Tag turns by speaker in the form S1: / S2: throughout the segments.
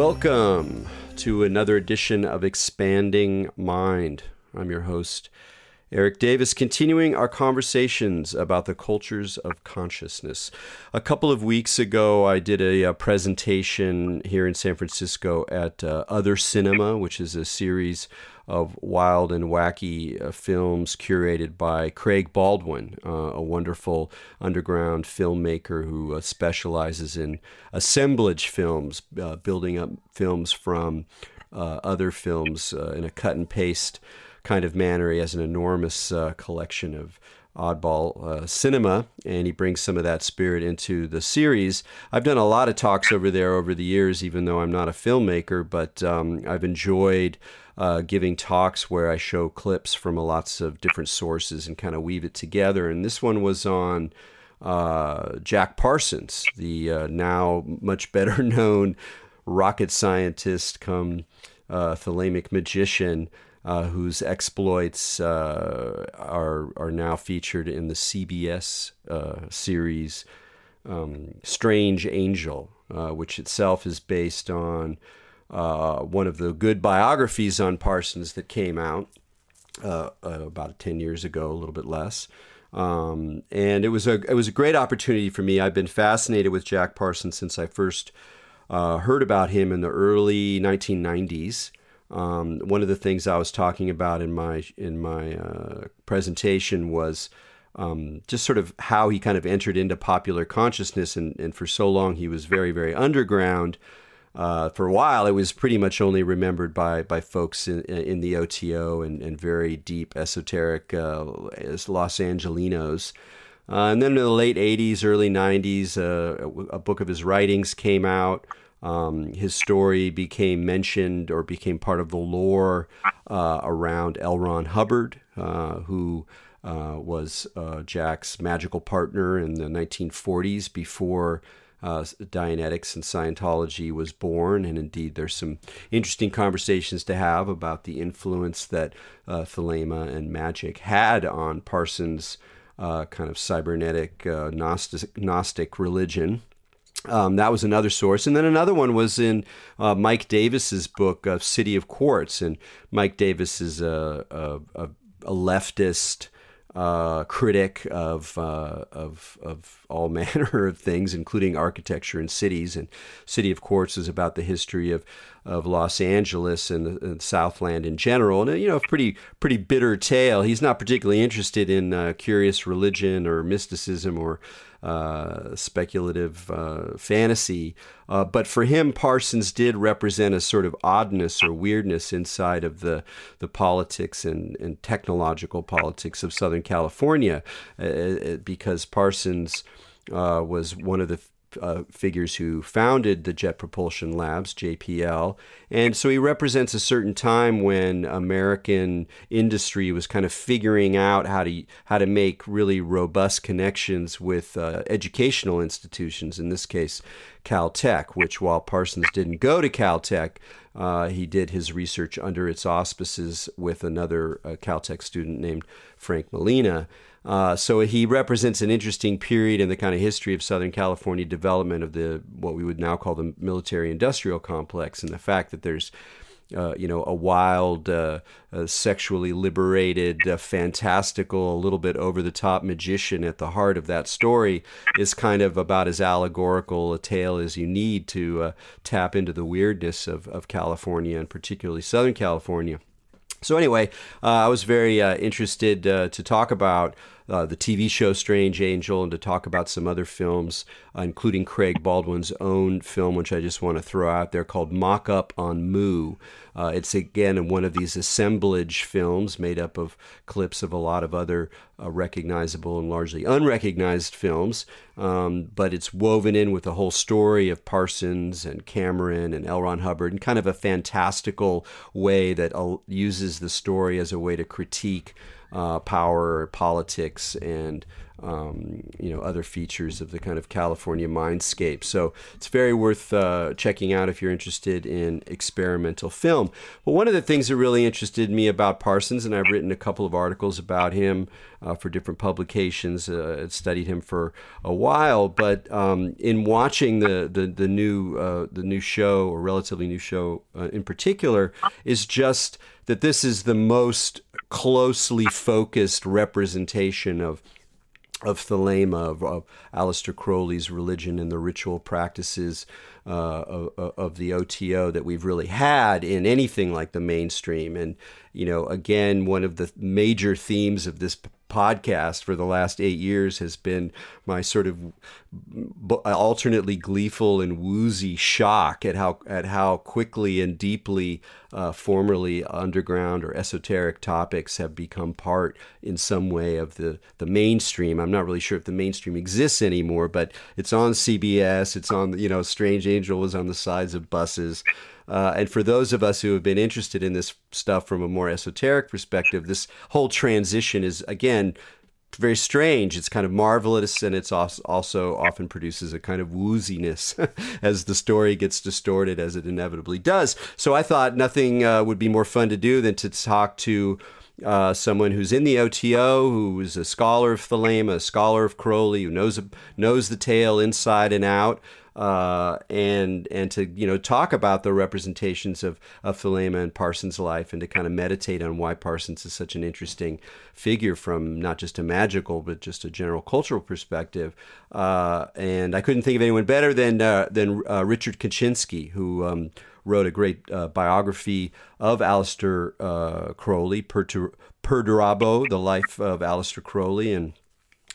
S1: Welcome to another edition of Expanding Mind. I'm your host, Eric Davis, continuing our conversations about the cultures of consciousness. A couple of weeks ago, I did a, a presentation here in San Francisco at uh, Other Cinema, which is a series of wild and wacky uh, films curated by Craig Baldwin, uh, a wonderful underground filmmaker who uh, specializes in assemblage films, uh, building up films from uh, other films in a cut and paste kind of manner. He has an enormous uh, collection of oddball uh, cinema, and he brings some of that spirit into the series. I've done a lot of talks over there over the years, even though I'm not a filmmaker, but um, I've enjoyed. Uh, giving talks where I show clips from a lots of different sources and kind of weave it together. And this one was on uh, Jack Parsons, the uh, now much better known rocket scientist come uh, thelemic magician uh, whose exploits uh, are are now featured in the CBS uh, series um, Strange Angel, uh, which itself is based on uh, one of the good biographies on Parsons that came out uh, about ten years ago, a little bit less. Um, and it was a it was a great opportunity for me. I've been fascinated with Jack Parsons since I first heard about him in the early 1990s. Um, one of the things I was talking about in my in my uh, presentation was um, just sort of how he kind of entered into popular consciousness, and, and for so long he was very very underground. Uh, for a while, it was pretty much only remembered by by folks in, in the OTO and, and very deep esoteric uh, Los Angelinos. Uh, and then in the late 80s, early 90s, uh, a book of his writings came out. Um, his story became mentioned or became part of the lore uh, around L. Ron Hubbard, uh, who uh, was uh, Jack's magical partner in the 1940s before uh, Dianetics and Scientology was born. And indeed, there's some interesting conversations to have about the influence that uh, Thelema and magic had on Parsons' kind of cybernetic Gnostic, Gnostic religion. Um, that was another source, and then another one was in uh, Mike Davis's book City of Quartz, and Mike Davis is a, a, a leftist uh, critic of, uh, of of all manner of things, including architecture and cities. And City of Quartz is about the history of of Los Angeles and the and Southland in general, and you know, a pretty pretty bitter tale. He's not particularly interested in uh, curious religion or mysticism or uh, speculative uh, fantasy. Uh, but for him, Parsons did represent a sort of oddness or weirdness inside of the, the politics and, and technological politics of Southern California uh, uh, because Parsons was one of the uh, figures who founded the Jet Propulsion Labs, JPL. And so he represents a certain time when American industry was kind of figuring out how to how to make really robust connections with uh, educational institutions. In this case, Caltech, which while Parsons didn't go to Caltech, uh, he did his research under its auspices with another uh, Caltech student named Frank Molina. Uh, so he represents an interesting period in the kind of history of Southern California development of the what we would now call the military-industrial complex, and the fact that there's uh, you know, a wild, uh, uh, sexually liberated, uh, fantastical, a little bit over the top magician at the heart of that story is kind of about as allegorical a tale as you need to uh, tap into the weirdness of, of California and particularly Southern California. So anyway, uh, I was very uh, interested uh, to talk about uh, the TV show Strange Angel and to talk about some other films, uh, including Craig Baldwin's own film, which I just want to throw out there called Mock Up on Mu. Uh, it's again one of these assemblage films made up of clips of a lot of other uh, recognizable and largely unrecognized films, um, but it's woven in with the whole story of Parsons and Cameron and L. Ron Hubbard in kind of a fantastical way that uses the story as a way to critique uh, power, politics, and um, you know other features of the kind of California mindscape. So it's very worth uh, checking out if you're interested in experimental film. But one of the things that really interested me about Parsons, and I've written a couple of articles about him uh, for different publications, uh, studied him for a while. But um, in watching the the, the new uh, the new show or relatively new show uh, in particular, is just that this is the most closely focused representation of of Thelema, of, of Aleister Crowley's religion and the ritual practices uh, of, of, the OTO that we've really had in anything like the mainstream. And, you know, again, one of the major themes of this podcast for the last eight years has been my sort of alternately gleeful and woozy shock at how at how quickly and deeply uh, formerly underground or esoteric topics have become part in some way of the the mainstream. I'm not really sure if the mainstream exists anymore, but it's on CBS. It's on you know Strange Angel was on the sides of buses. Uh, and for those of us who have been interested in this stuff from a more esoteric perspective, this whole transition is, again, very strange. It's kind of marvelous, and it's also often produces a kind of wooziness as the story gets distorted, as it inevitably does. So I thought nothing uh, would be more fun to do than to talk to uh, someone who's in the OTO, who is a scholar of Thelema, a scholar of Crowley, who knows knows the tale inside and out, uh, and and to you know talk about the representations of of Thelema and Parsons' life, and to kind of meditate on why Parsons is such an interesting figure from not just a magical but just a general cultural perspective. Uh, and I couldn't think of anyone better than uh, than uh, Richard Kaczynski, who. Um, wrote a great uh, biography of Aleister uh, Crowley, Perdurabo, the life of Aleister Crowley, and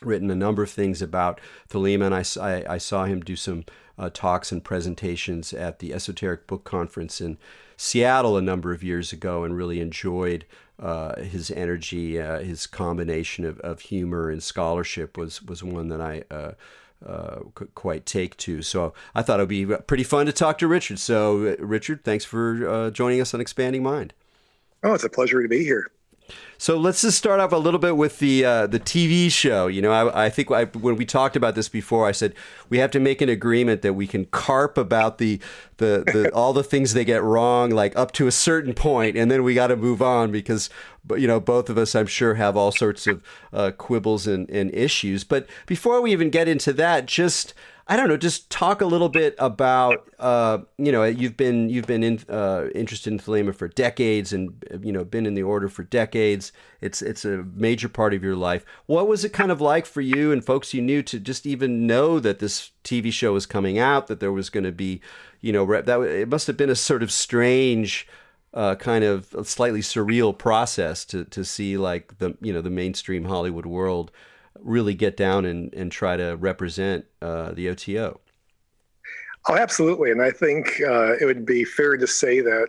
S1: written a number of things about Thelema. And I, I, I saw him do some uh, talks and presentations at the Esoteric Book Conference in Seattle a number of years ago and really enjoyed uh, his energy. Uh, his combination of, of humor and scholarship was, was one that I uh, uh, could quite take to. So I thought it would be pretty fun to talk to Richard. So, uh, Richard, thanks for joining us on Expanding Mind.
S2: Oh, it's a pleasure to be here.
S1: So let's just start off a little bit with the uh, the TV show. You know, I, I think I, when we talked about this before, I said we have to make an agreement that we can carp about the the, the all the things they get wrong, like up to a certain point, and then we got to move on because, you know, both of us, I'm sure, have all sorts of uh, quibbles and, and issues. But before we even get into that, just I don't know, just talk a little bit about, uh, you know, you've been you've been in, uh, interested in Thelema for decades, and you know, been in the order for decades. It's it's a major part of your life. What was it kind of like for you and folks you knew to just even know that this TV show was coming out, that there was going to be, you know, that it must have been a sort of strange. Uh, kind of slightly surreal process to, to see like the you know the mainstream Hollywood world really get down and, and try to represent uh, the OTO.
S2: Oh, absolutely. And I think uh, it would be fair to say that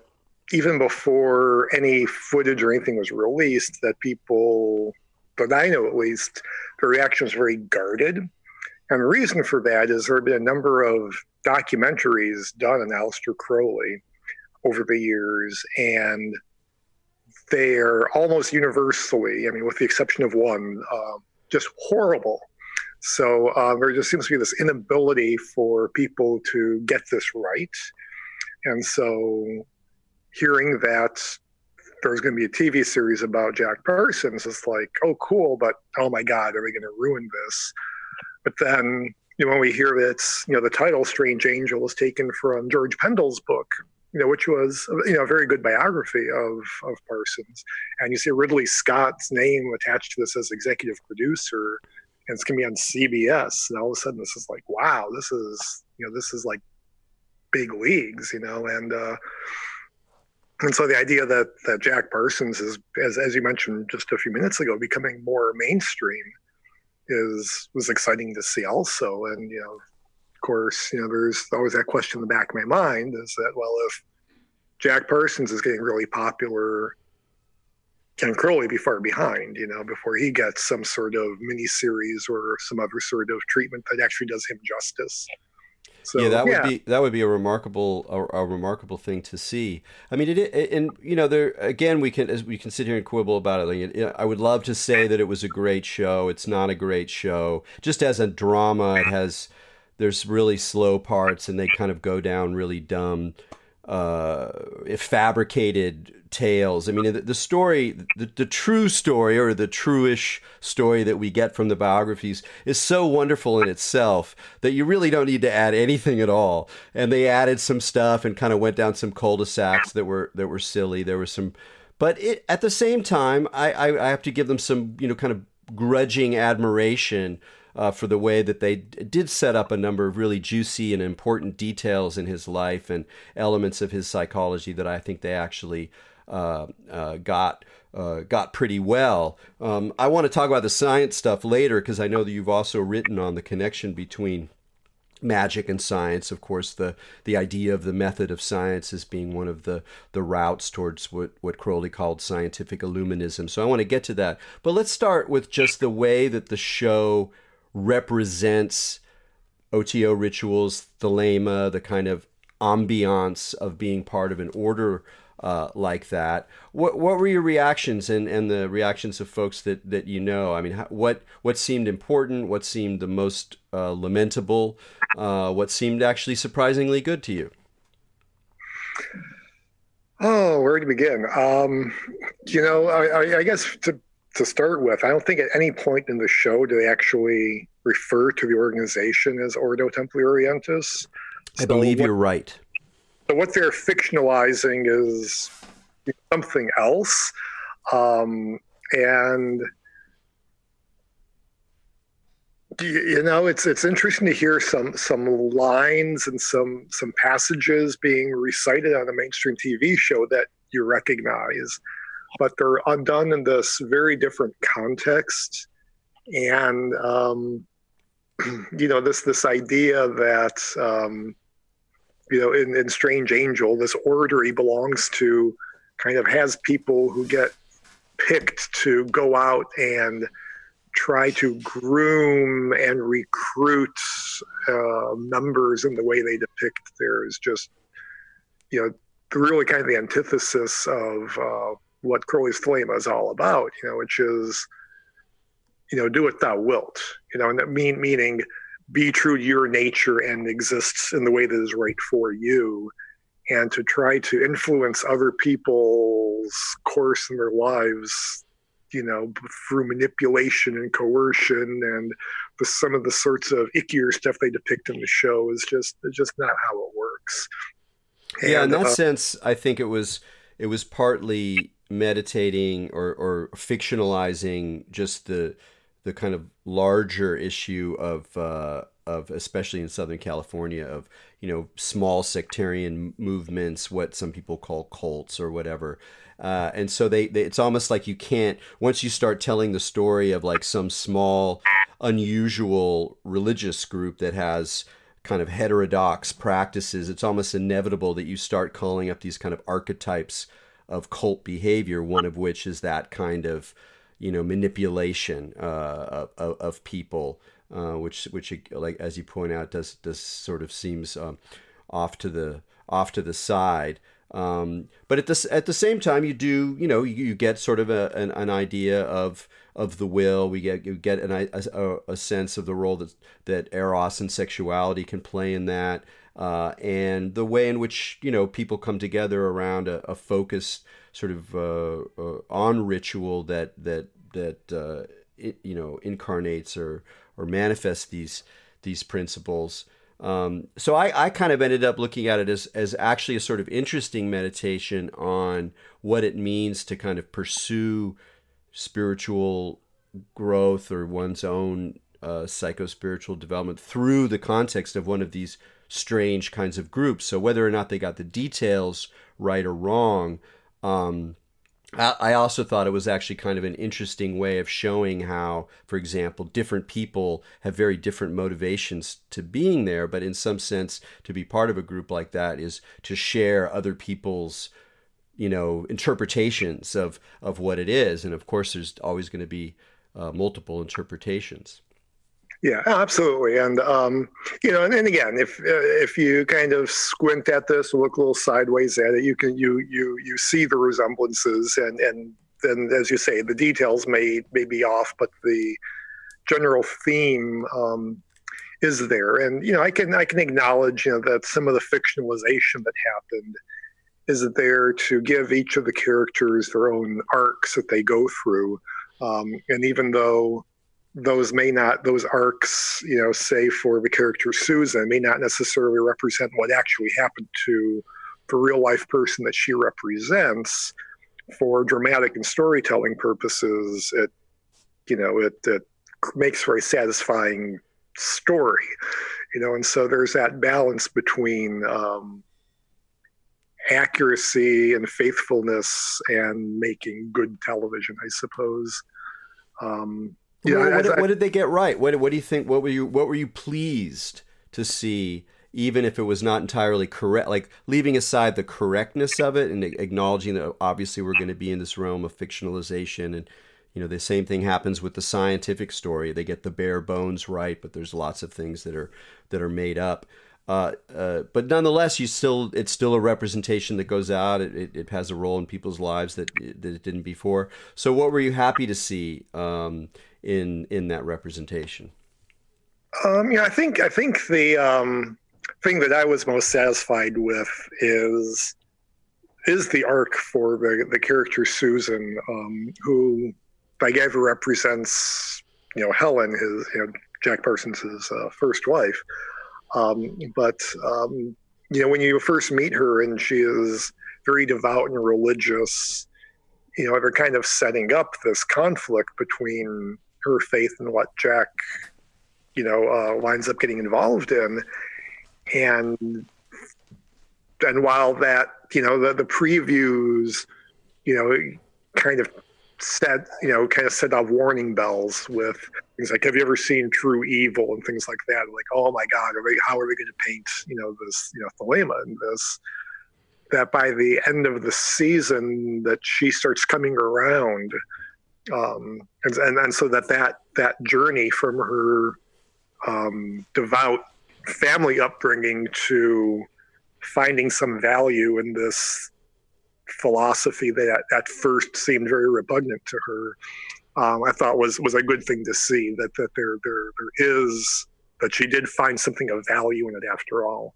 S2: even before any footage or anything was released, that people, but I know at least, the reaction was very guarded. And the reason for that is there have been a number of documentaries done on Aleister Crowley over the years, and they're almost universally, I mean, with the exception of one, um, just horrible. So uh, there just seems to be this inability for people to get this right. And so hearing that there's going to be a TV series about Jack Parsons, it's like, oh, cool, but oh my God, are we going to ruin this? But then, you know, when we hear that, you know, the title Strange Angel is taken from George Pendle's book, you know, which was you know a very good biography of of Parsons. And you see Ridley Scott's name attached to this as executive producer, and it's gonna be on CBS. And all of a sudden, this is like, wow, this is you know, this is like big leagues, you know, and uh, and so the idea that that Jack Parsons is, as as you mentioned just a few minutes ago, becoming more mainstream is was exciting to see also. And you know, course, you know, there's always that question in the back of my mind is that, well, if Jack Parsons is getting really popular, can Crowley be far behind, you know, before he gets some sort of mini series or some other sort of treatment that actually does him justice? So,
S1: yeah, that
S2: yeah.
S1: would be that would be a remarkable a, a, remarkable thing to see. I mean, it, it and you know there again we can as we can sit here and quibble about it. Like, it, I would love to say that it was a great show. It's not a great show. Just as a drama, it has there's really slow parts and they kind of go down really dumb, uh, fabricated tales. I mean, the, the story, the, the, true story or the truish story that we get from the biographies is so wonderful in itself that you really don't need to add anything at all. And they added some stuff and kind of went down some cul-de-sacs that were that were silly. There was some, but it, at the same time, I, I, I have to give them some you know kind of grudging admiration uh, for the way that they did set up a number of really juicy and important details in his life and elements of his psychology that I think they actually uh, uh, got. Uh, got pretty well. Um, I want to talk about the science stuff later because I know that you've also written on the connection between magic and science. Of course, the the idea of the method of science as being one of the the routes towards what what Crowley called scientific illuminism. So I want to get to that, but let's start with just the way that the show represents OTO rituals, thelema, the kind of ambiance of being part of an order uh, like that. What what were your reactions and, and the reactions of folks that, that you know? I mean, what what seemed important? What seemed the most uh, lamentable? Uh, what seemed actually surprisingly good to you?
S2: Oh, where to begin? Um, you know, I, I, guess to to start with, I don't think at any point in the show do they actually refer to the organization as Ordo Templi Orientis.
S1: I so believe what, you're right.
S2: So what they're fictionalizing is something else, um, and you know it's it's interesting to hear some some lines and some some passages being recited on a mainstream TV show that you recognize but they're done in this very different context. And um, you know this this idea that um, you know in, in Strange Angel, this order he belongs to, kind of has people who get picked to go out and try to groom and recruit uh, members in the way they depict there is just you know really kind of the antithesis of uh, what Crowley's Thelema is all about, you know, which is, you know, do what thou wilt, you know, and that mean meaning be true to your nature and exists in the way that is right for you, and to try to influence other people's course in their lives, you know, through manipulation and coercion and the, some of the sorts of ickier stuff they depict in the show is just just not how it works.
S1: yeah, in that uh, sense, I think it was it was partly meditating or, or fictionalizing just the the kind of larger issue of uh, of especially in Southern California of you know small sectarian movements, what some people call cults or whatever. Uh, and so they, they, it's almost like you can't once you start telling the story of like some small unusual religious group that has kind of heterodox practices it's almost inevitable that you start calling up these kind of archetypes of cult behavior, one of which is that kind of you know manipulation uh, of, of people, uh, which which like as you point out does does sort of seems um, off to the off to the side. Um, but at the at the same time, you do you know you, you get sort of a, an, an idea of of the will. We get you get an, a, a sense of the role that that eros and sexuality can play in that uh, and the way in which you know people come together around a, a focused sort of uh, uh, on ritual that that that uh, it, you know incarnates or or manifests these these principles. Um, so I, I kind of ended up looking at it as, as actually a sort of interesting meditation on what it means to kind of pursue spiritual growth or one's own uh, psycho spiritual development through the context of one of these strange kinds of groups. So whether or not they got the details right or wrong, um, I also thought it was actually kind of an interesting way of showing how, for example, different people have very different motivations to being there, but in some sense, to be part of a group like that is to share other people's, you know, interpretations of of what it is, and of course, there's always going to be uh, multiple interpretations.
S2: Yeah, absolutely, and um, you know, and, and again, if uh, if you kind of squint at this, look a little sideways at it, you can you you you see the resemblances, and and then as you say, the details may may be off, but the general theme um, is there, and you know, I can I can acknowledge you know that some of the fictionalization that happened is there to give each of the characters their own arcs that they go through, um, and even though those may not those arcs you know say for the character susan may not necessarily represent what actually happened to the real life person that she represents for dramatic and storytelling purposes. It you know it, it makes for a satisfying story you know and so there's that balance between um, accuracy and faithfulness and making good television i suppose.
S1: Um, yeah, what, what, what, did they get right? What, what do you think? What were you What were you pleased to see? Even if it was not entirely correct, like leaving aside the correctness of it and acknowledging that obviously we're going to be in this realm of fictionalization, and you know the same thing happens with the scientific story. They get the bare bones right, but there's lots of things that are that are made up. Uh, uh, but nonetheless, you still it's still a representation that goes out. It, it, it, has a role in people's lives that that it didn't before. So, what were you happy to see? Um, in in that representation?
S2: Um, yeah, I think I think the um, thing that I was most satisfied with is is the arc for the the character Susan, um, who by Guyver represents you know Helen, his you know, Jack Parsons' uh, first wife. Um, but um, you know when you first meet her and she is very devout and religious, you know they're kind of setting up this conflict between her faith in what Jack, you know, uh, winds up getting involved in, and and while that, you know, the the previews, you know, kind of set, you know, kind of set off warning bells with things like, "Have you ever seen True Evil?" and things like that. Like, oh my God, are they, how are we going to paint, you know, this, you know, Thelema in this? That by the end of the season, that she starts coming around um, and, and, and so that that that journey from her um, devout family upbringing to finding some value in this philosophy that at first seemed very repugnant to her, um, I thought was was a good thing to see that that there there there is that she did find something of value in it after all.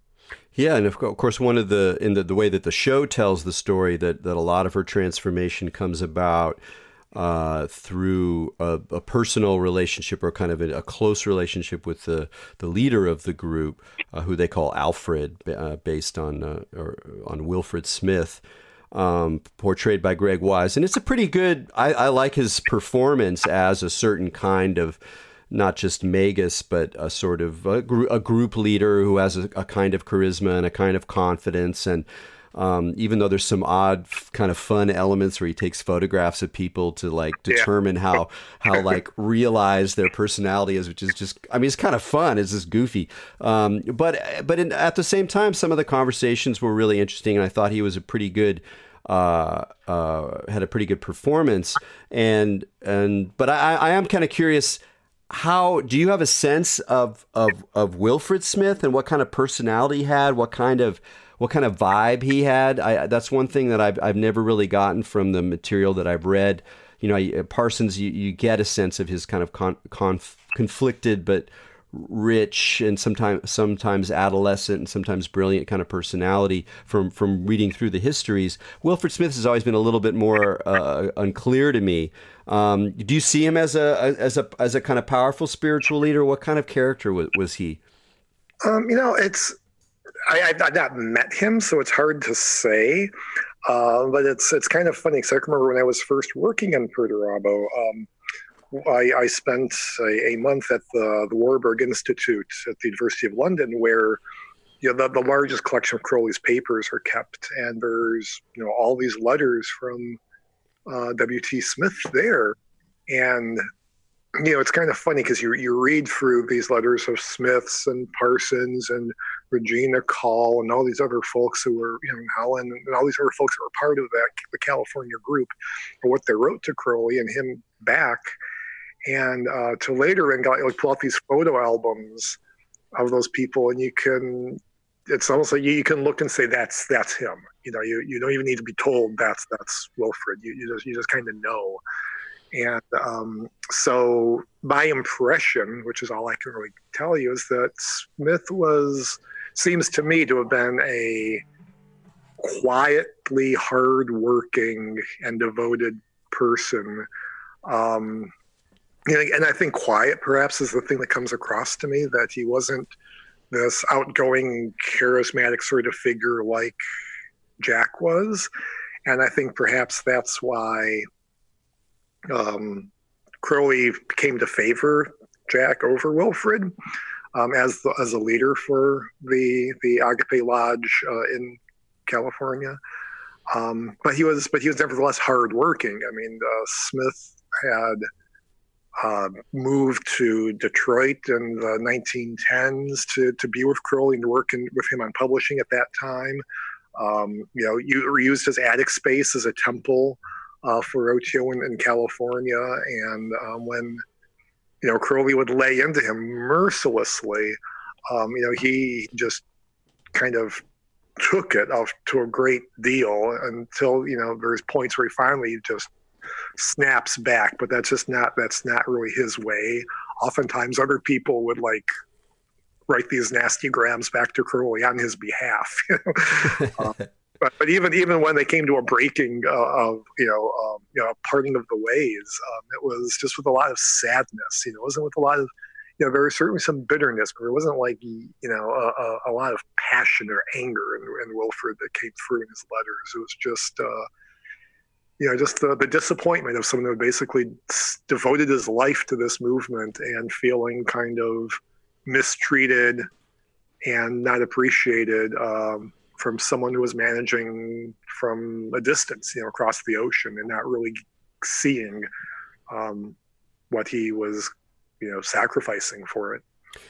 S1: Yeah, and of course, one of the in the, the way that the show tells the story that that a lot of her transformation comes about uh, through a, a, personal relationship or kind of a, a, close relationship with the, the leader of the group, uh, who they call Alfred, uh, based on uh, or, on Wilfred Smith, um, portrayed by Greg Wise, and it's a pretty good. I, I like his performance as a certain kind of not just Magus, but a sort of a, gr- a group leader who has a, kind of charisma and a kind of confidence and um, even though there's some odd kind of fun elements where he takes photographs of people to like determine yeah. how how like realized their personality is, which is just I mean it's kind of fun. It's just goofy, um, but but in, at the same time, some of the conversations were really interesting, and I thought he was a pretty good. Uh, uh, had a pretty good performance, and and but I, I am kind of curious how do you have a sense of of of Wilfred Smith and what kind of personality he had? What kind of what kind of vibe he had. I, that's one thing that I've, I've never really gotten from the material that I've read. You know, Parsons, you, you get a sense of his kind of con, conf, conflicted but rich and sometimes sometimes adolescent and sometimes brilliant kind of personality from from reading through the histories. Wilfred Smith has always been a little bit more uh, unclear to me. Um, do you see him as a as a as a kind of powerful spiritual leader? What kind of character was, was he?
S2: Um, you know, it's I, have not met him, so it's hard to say. Uh, but it's it's kind of funny because I remember when I was first working in Perdurabo, um, I, I, spent a, a, month at the, the Warburg Institute at the University of London, where you know the, the largest collection of Crowley's papers are kept, and there's you know all these letters from uh, W.T. Smith there, and you know, it's kind of funny because you you read through these letters of Smiths and Parsons and Regina Kahl and all these other folks who were, you know, Helen and all these other folks who were part of that the California group, or what they wrote to Crowley and him back, and uh, to later and got like pull out these photo albums of those people, and you can. It's almost like you, you can look and say that's that's him. You know, you, you don't even need to be told that's that's Wilfred. You, you just you just kind of know. And um, so my impression, which is all I can really tell you, is that Smith was seems to me to have been a quietly hardworking and devoted person. Um, and I think quiet perhaps is the thing that comes across to me that he wasn't this outgoing, charismatic sort of figure like Jack was. And I think perhaps that's why um, Crowley came to favor Jack over Wilfrid um, as the, as a leader for the the Agape Lodge uh, in California. Um, but he was but he was nevertheless hardworking. I mean, uh, Smith had uh, moved to Detroit in the 1910s to, to be with Crowley and to work in, with him on publishing at that time. Um, you know, you used his attic space as a temple uh, for OTO in, in California. And um, when, you know, Crowley would lay into him mercilessly, um, you know, he just kind of took it off to a great deal until, you know, there's points where he finally just snaps back, but that's just not that's not really his way. Oftentimes, other people would like write these nasty grams back to Crowley on his behalf. uh, but, but even even when they came to a breaking uh, of you know um, you know parting of the ways, um, it was just with a lot of sadness. You know, it wasn't with a lot of you know there was certainly some bitterness, but it wasn't like you know a, a, lot of passion or anger in, in Wilfrid that came through in his letters. It was just uh, you know, just the, the disappointment of someone who basically devoted his life to this movement and feeling kind of mistreated and not appreciated um, from someone who was managing from a distance, you know, across the ocean and not really seeing um, what he was, you know, sacrificing for it.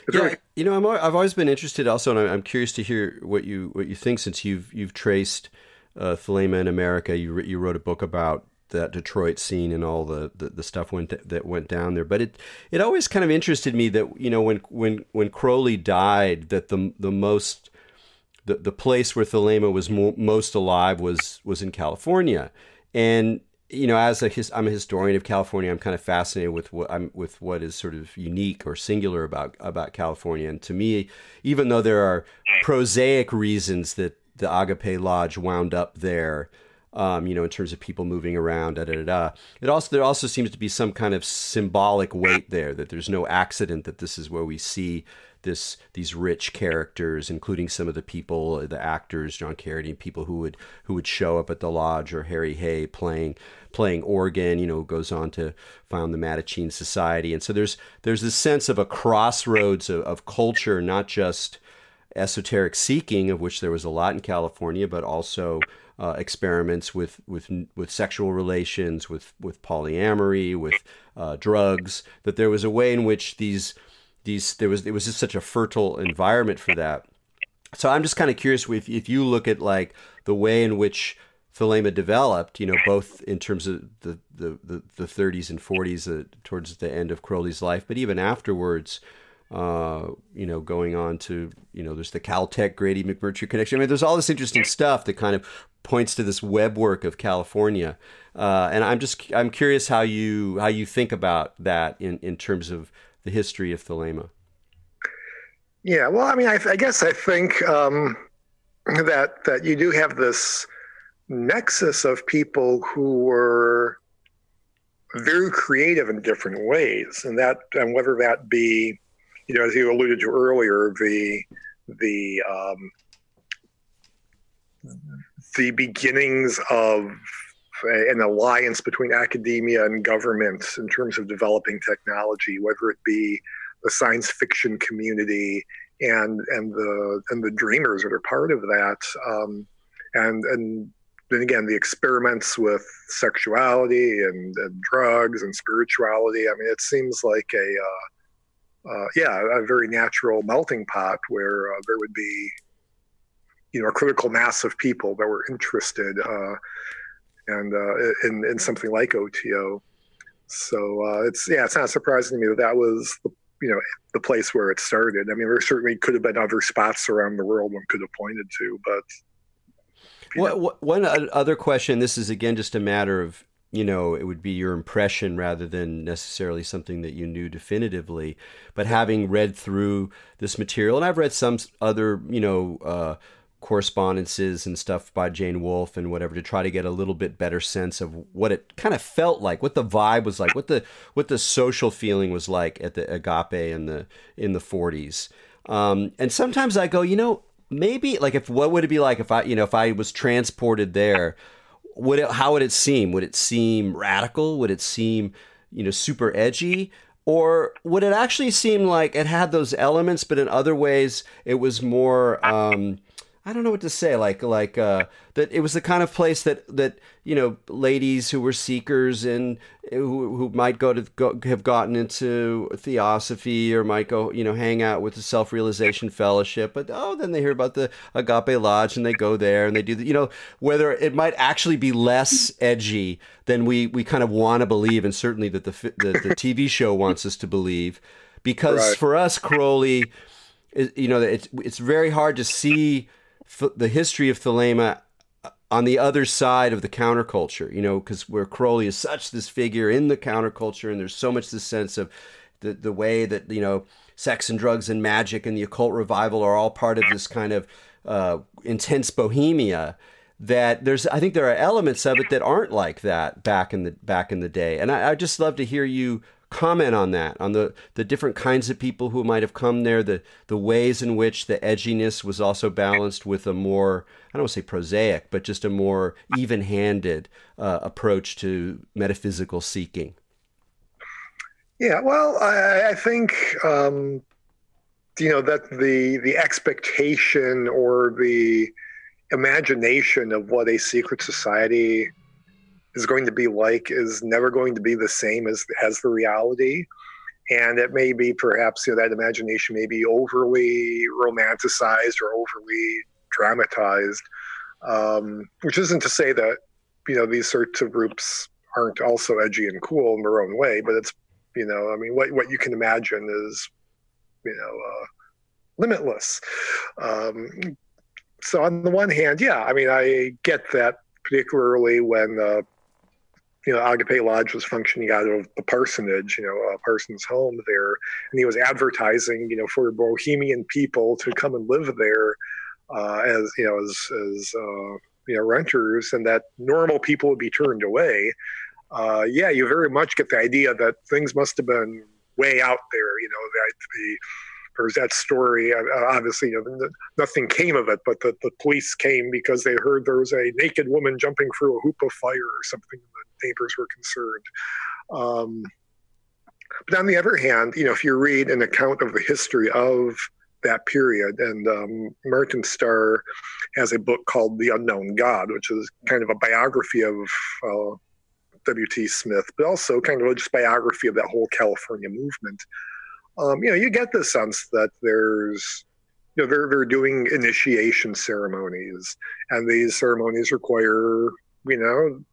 S1: It's yeah, really- you know, i have always been interested also, and I'm curious to hear what you what you think since you've you've traced uh, Thelema in America. You you wrote a book about that Detroit scene and all the, the, the stuff went that went down there. But it it always kind of interested me that you know when when when Crowley died, that the the most the, the place where Thelema was mo- most alive was was in California, and you know as a his, I'm a historian of California, I'm kind of fascinated with what I'm with what is sort of unique or singular about about California. And to me, even though there are prosaic reasons that the Agape Lodge wound up there. Um, you know, in terms of people moving around, da, da, da, da. It also there also seems to be some kind of symbolic weight there that there's no accident that this is where we see this these rich characters, including some of the people, the actors, John Carradine, people who would who would show up at the lodge, or Harry Hay playing playing organ. You know, goes on to found the Mattachine Society, and so there's there's this sense of a crossroads of, of culture, not just esoteric seeking, of which there was a lot in California, but also uh, experiments with, with with sexual relations, with with polyamory, with uh, drugs. That there was a way in which these these there was it was just such a fertile environment for that. So I'm just kind of curious if if you look at like the way in which Thelema developed, you know, both in terms of the the, the, the 30s and 40s uh, towards the end of Crowley's life, but even afterwards uh, you know, going on to, you know, there's the Caltech Grady McMurtry connection. I mean, there's all this interesting stuff that kind of points to this web work of California. Uh, and I'm just, I'm curious how you, how you think about that in, in terms of the history of Thelema.
S2: Yeah, well, I mean, I, I guess I think um, that that you do have this nexus of people who were very creative in different ways, and that and whether that be you know, as you alluded to earlier, the the um, the beginnings of an alliance between academia and government in terms of developing technology, whether it be the science fiction community and and the and the dreamers that are part of that, um, and and then again the experiments with sexuality and, and, drugs and spirituality. I mean, it seems like a uh, uh, yeah, a very natural melting pot where uh, there would be, you know, a critical mass of people that were interested uh, and uh, in in something like OTO. So uh, it's yeah, it's not surprising to me that that was the you know the place where it started. I mean, there certainly could have been other spots around the world one could have pointed to, but.
S1: What, one other question. This is again just a matter of you know it would be your impression rather than necessarily something that you knew definitively. But having read through this material, and I've read some other you know. Uh, correspondences and stuff by Jane Wolfe and whatever to try to get a little bit better sense of what it kind of felt like, what the vibe was like, what the what the social feeling was like at the Agape in the in the 40s. Um, and sometimes I go, you know, maybe like if what would it be like if I, you know, if I was transported there, would it how would it seem? Would it seem radical? Would it seem, you know, super edgy? Or would it actually seem like it had those elements, but in other ways it was more um, I don't know what to say. Like like uh, that it was the kind of place that that you know ladies who were seekers and who who might go to go, have gotten into theosophy or might go you know hang out with the self realization fellowship. But oh, then they hear about the Agape Lodge and they go there and they do the, you know whether it might actually be less edgy than we we kind of want to believe, and certainly that the the, the TV show wants us to believe, because right. for us Crowley, you know it's it's very hard to see the history of Thelema uh, on the other side of the counterculture, you know, because where Crowley is such this figure in the counterculture, and there's so much this sense of the the way that you know sex and drugs and magic and the occult revival are all part of this kind of uh, intense bohemia. That there's, I think there are elements of it that aren't like that back in the back in the day, and I, I just love to hear you comment on that, on the, the different kinds of people who might have come there, the, the ways in which the edginess was also balanced with a more, I don't want to say prosaic, but just a more even handed uh, approach to metaphysical seeking.
S2: Yeah, well, I, I think um, you know that the the expectation or the imagination of what a secret society is going to be like is never going to be the same as as the reality. And it may be perhaps you know that imagination may be overly romanticized or overly dramatized um, which isn't to say that you know these sorts of groups aren't also edgy and cool in their own way but it's you know i mean what, what you can imagine is you know uh, limitless. Um, so on the one hand yeah i mean i get that particularly when uh, you know, Agape Lodge was functioning out of the parsonage, you know, a Parson's home there, and he was advertising, you know, for Bohemian people to come and live there uh, as you know, as as uh, you know, renters, and that normal people would be turned away. Uh, yeah, you very much get the idea that things must have been way out there, you know, that the there's that story. Uh, obviously, nothing came of it, but the, the police came because they heard there was a naked woman jumping through a hoop of fire or something. And the neighbors were concerned. Um, but on the other hand, you know, if you read an account of the history of that period, and um, Martin Starr has a book called The Unknown God, which is kind of a biography of uh, W.T. Smith, but also kind of a just biography of that whole California movement um, you know, you get the sense that there's, you know, they're they're doing initiation ceremonies, and these ceremonies require, you know,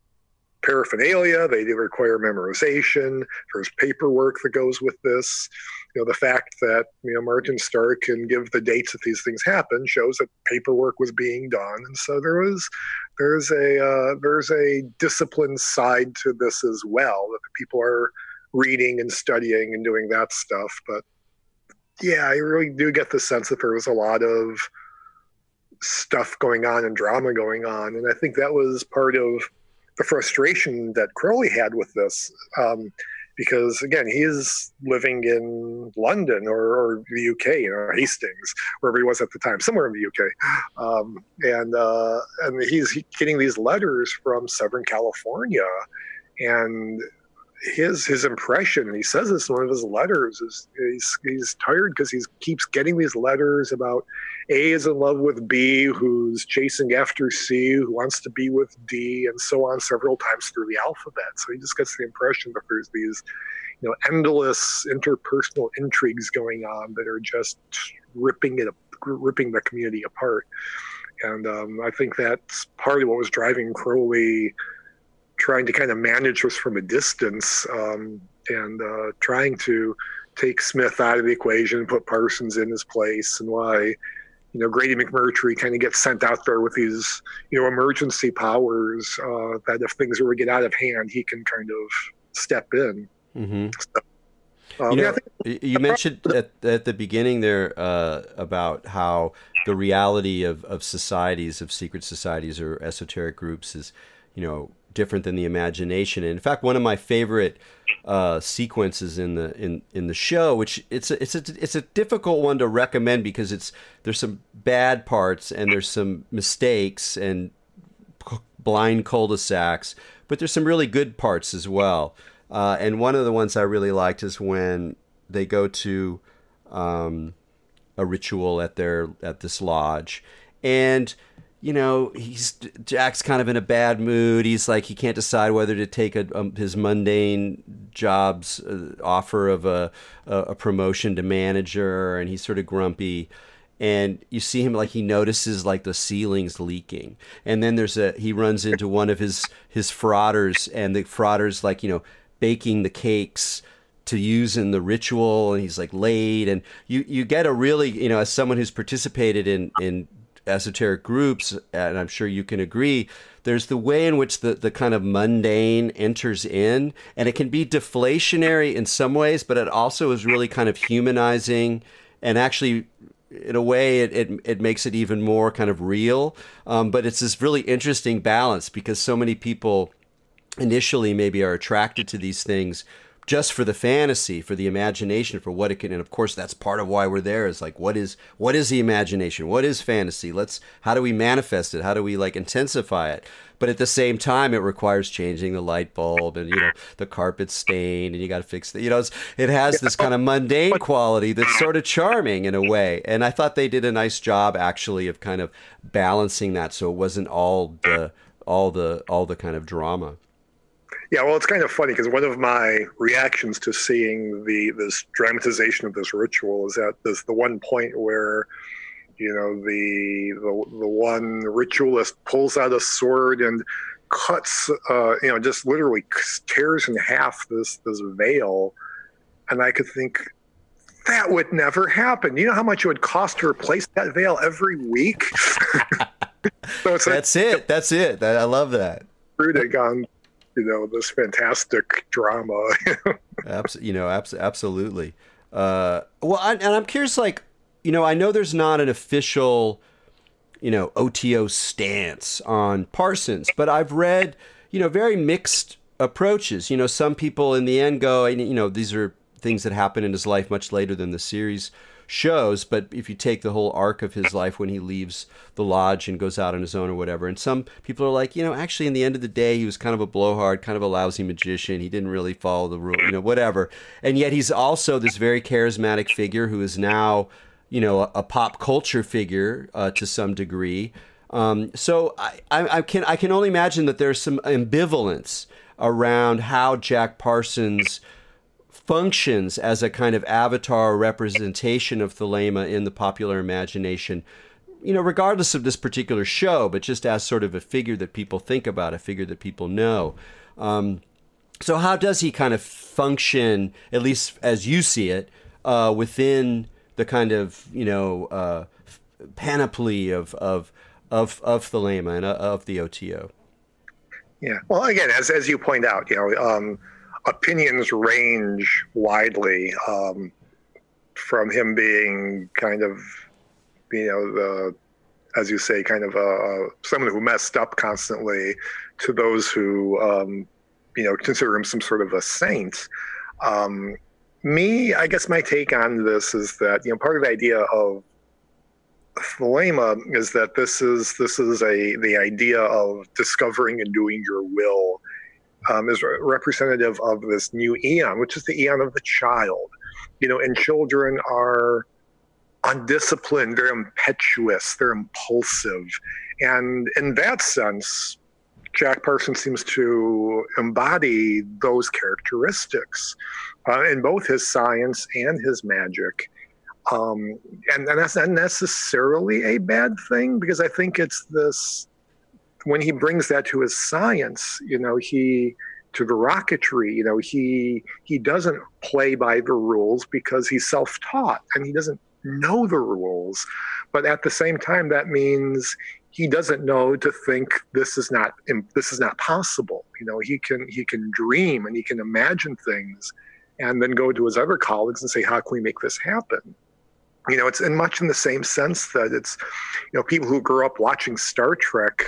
S2: paraphernalia. They do require memorization. There's paperwork that goes with this. You know, the fact that you know Martin Starr can give the dates that these things happen shows that paperwork was being done, and so there was there's a uh, there's a discipline side to this as well that the people are reading and studying and doing that stuff. But yeah, I really do get the sense that there was a lot of stuff going on and drama going on. And I think that was part of the frustration that Crowley had with this. Um, because again, he's living in London or, or, the UK, know, Hastings, wherever he was at the time, somewhere in the UK, um, and uh, and he's getting these letters from Southern California, and his his impression, he says this in one of his letters, is he's he's tired because he keeps getting these letters about A is in love with B, who's chasing after C, who wants to be with D, and so on several times through the alphabet. So he just gets the impression that there's these, you know, endless interpersonal intrigues going on that are just ripping it ripping the community apart. And um, I think that's part of what was driving Crowley trying to kind of manage this from a distance um, and uh, trying to take Smith out of the equation, and put Parsons in his place, and why you know Grady McMurtry kind of gets sent out there with these you know emergency powers uh, that if things ever get out of hand, he can kind of step in.
S1: Mm-hmm. So, um, you, know, yeah, you mentioned at, at the beginning there uh, about how the reality of, of societies, of secret societies or esoteric groups, is you know different than the imagination. And in fact, one of my favorite uh, sequences in the in in the show, which it's a, it's a it's a difficult one to recommend because it's there's some bad parts and there's some mistakes and blind cul-de-sacs, but there's some really good parts as well. Uh, and one of the ones I really liked is when they go to um, a ritual at their at this lodge, and you know, he's Jack's kind of in a bad mood. He's like he can't decide whether to take a, um, his mundane job's uh, offer of a, a, a promotion to manager, and he's sort of grumpy. And you see him like he notices like the ceilings leaking, and then there's a he runs into one of his his fraters, and the fraters like you know baking the cakes to use in the ritual and he's like late and you you get a really you know as someone who's participated in in esoteric groups, and I'm sure you can agree, there's the way in which the, the kind of mundane enters in, and it can be deflationary in some ways, but it also is really kind of humanizing and actually in a way it, it, it makes it even more kind of real. Um, but it's this really interesting balance because so many people initially maybe are attracted to these things just for the fantasy, for the imagination, for what it can. And of course, that's part of why we're there. Is like, what is what is the imagination? What is fantasy? Let's how do we manifest it? How do we like intensify it? But at the same time, it requires changing the light bulb, and you know the carpet stain and you got to fix the. You know, it has this kind of mundane quality that's sort of charming in a way. And I thought they did a nice job actually of kind of balancing that, so it wasn't all the all the all the kind of drama.
S2: Yeah, well, it's kind of funny because one of my reactions to seeing the this dramatization of this ritual is that there's the one point where, you know, the the, the one ritualist pulls out a sword and cuts, uh, you know, just literally tears in half this this veil, and I could think that would never happen. You know how much it would cost to replace that veil every week.
S1: so that's like, it. That's it. I love that.
S2: Rooting on you know this fantastic drama.
S1: Absolutely, you know, abs- absolutely. Uh, well, I, and I'm curious, like, you know, I know there's not an official, you know, OTO stance on Parsons, but I've read, you know, very mixed approaches. You know, some people in the end go, you know, these are things that happen in his life much later than the series shows, but if you take the whole arc of his life when he leaves the lodge and goes out on his own or whatever, and some people are like, you know, actually, in the end of the day, he was kind of a blowhard, kind of a lousy magician. He didn't really follow the rule, you know, whatever. And yet, he's also this very charismatic figure who is now, you know, a, a pop culture figure uh, to some degree. Um, so I, I, I, can I can only imagine that there's some ambivalence around how Jack Parsons functions as a kind of avatar representation of Thelema in the popular imagination, you know, regardless of this particular show, but just as sort of a figure that people think about, a figure that people know. Um, so, how does he kind of function, at least as you see it, uh, within the kind of you know uh, panoply of of of of Thelema and uh, of the OTO?
S2: Yeah. Well, again, as as you point out, you know. Um, opinions range widely um, from him being kind of, you know, the, as you say, kind of a, someone who messed up constantly to those who, um, you know, consider him some sort of a saint. Um, me, I guess my take on this is that, you know, part of the idea of Thelema is that this is this is a the idea of discovering and doing your will um, is representative of this new eon, which is the eon of the child. You know, and children are undisciplined, they're impetuous, they're impulsive. And in that sense, Jack Parsons seems to embody those characteristics uh, in both his science and his magic. Um, and, and that's not necessarily a bad thing because I think it's this when he brings that to his science, you know, he to the rocketry, you know, he he doesn't play by the rules because he's self-taught and he doesn't know the rules. But at the same time, that means he doesn't know to think this is not this is not possible. You know, he can he can dream and he can imagine things, and then go to his other colleagues and say, "How can we make this happen?" You know, it's in much in the same sense that it's, you know, people who grew up watching Star Trek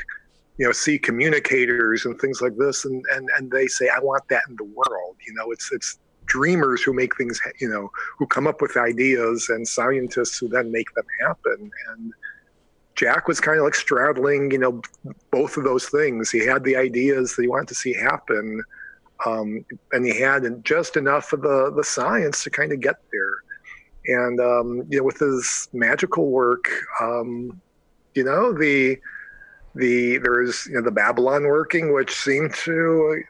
S2: you know see communicators and things like this and and and they say i want that in the world. You know it's it's dreamers who make things you know who come up with ideas and scientists who then make them happen. And jack was kind of like straddling you know both of those things. He had the ideas that he wanted to see happen um, and he had just enough of the the science to kind of get there. And um, you know with his magical work um, you know the the there's you know the Babylon working, which seemed to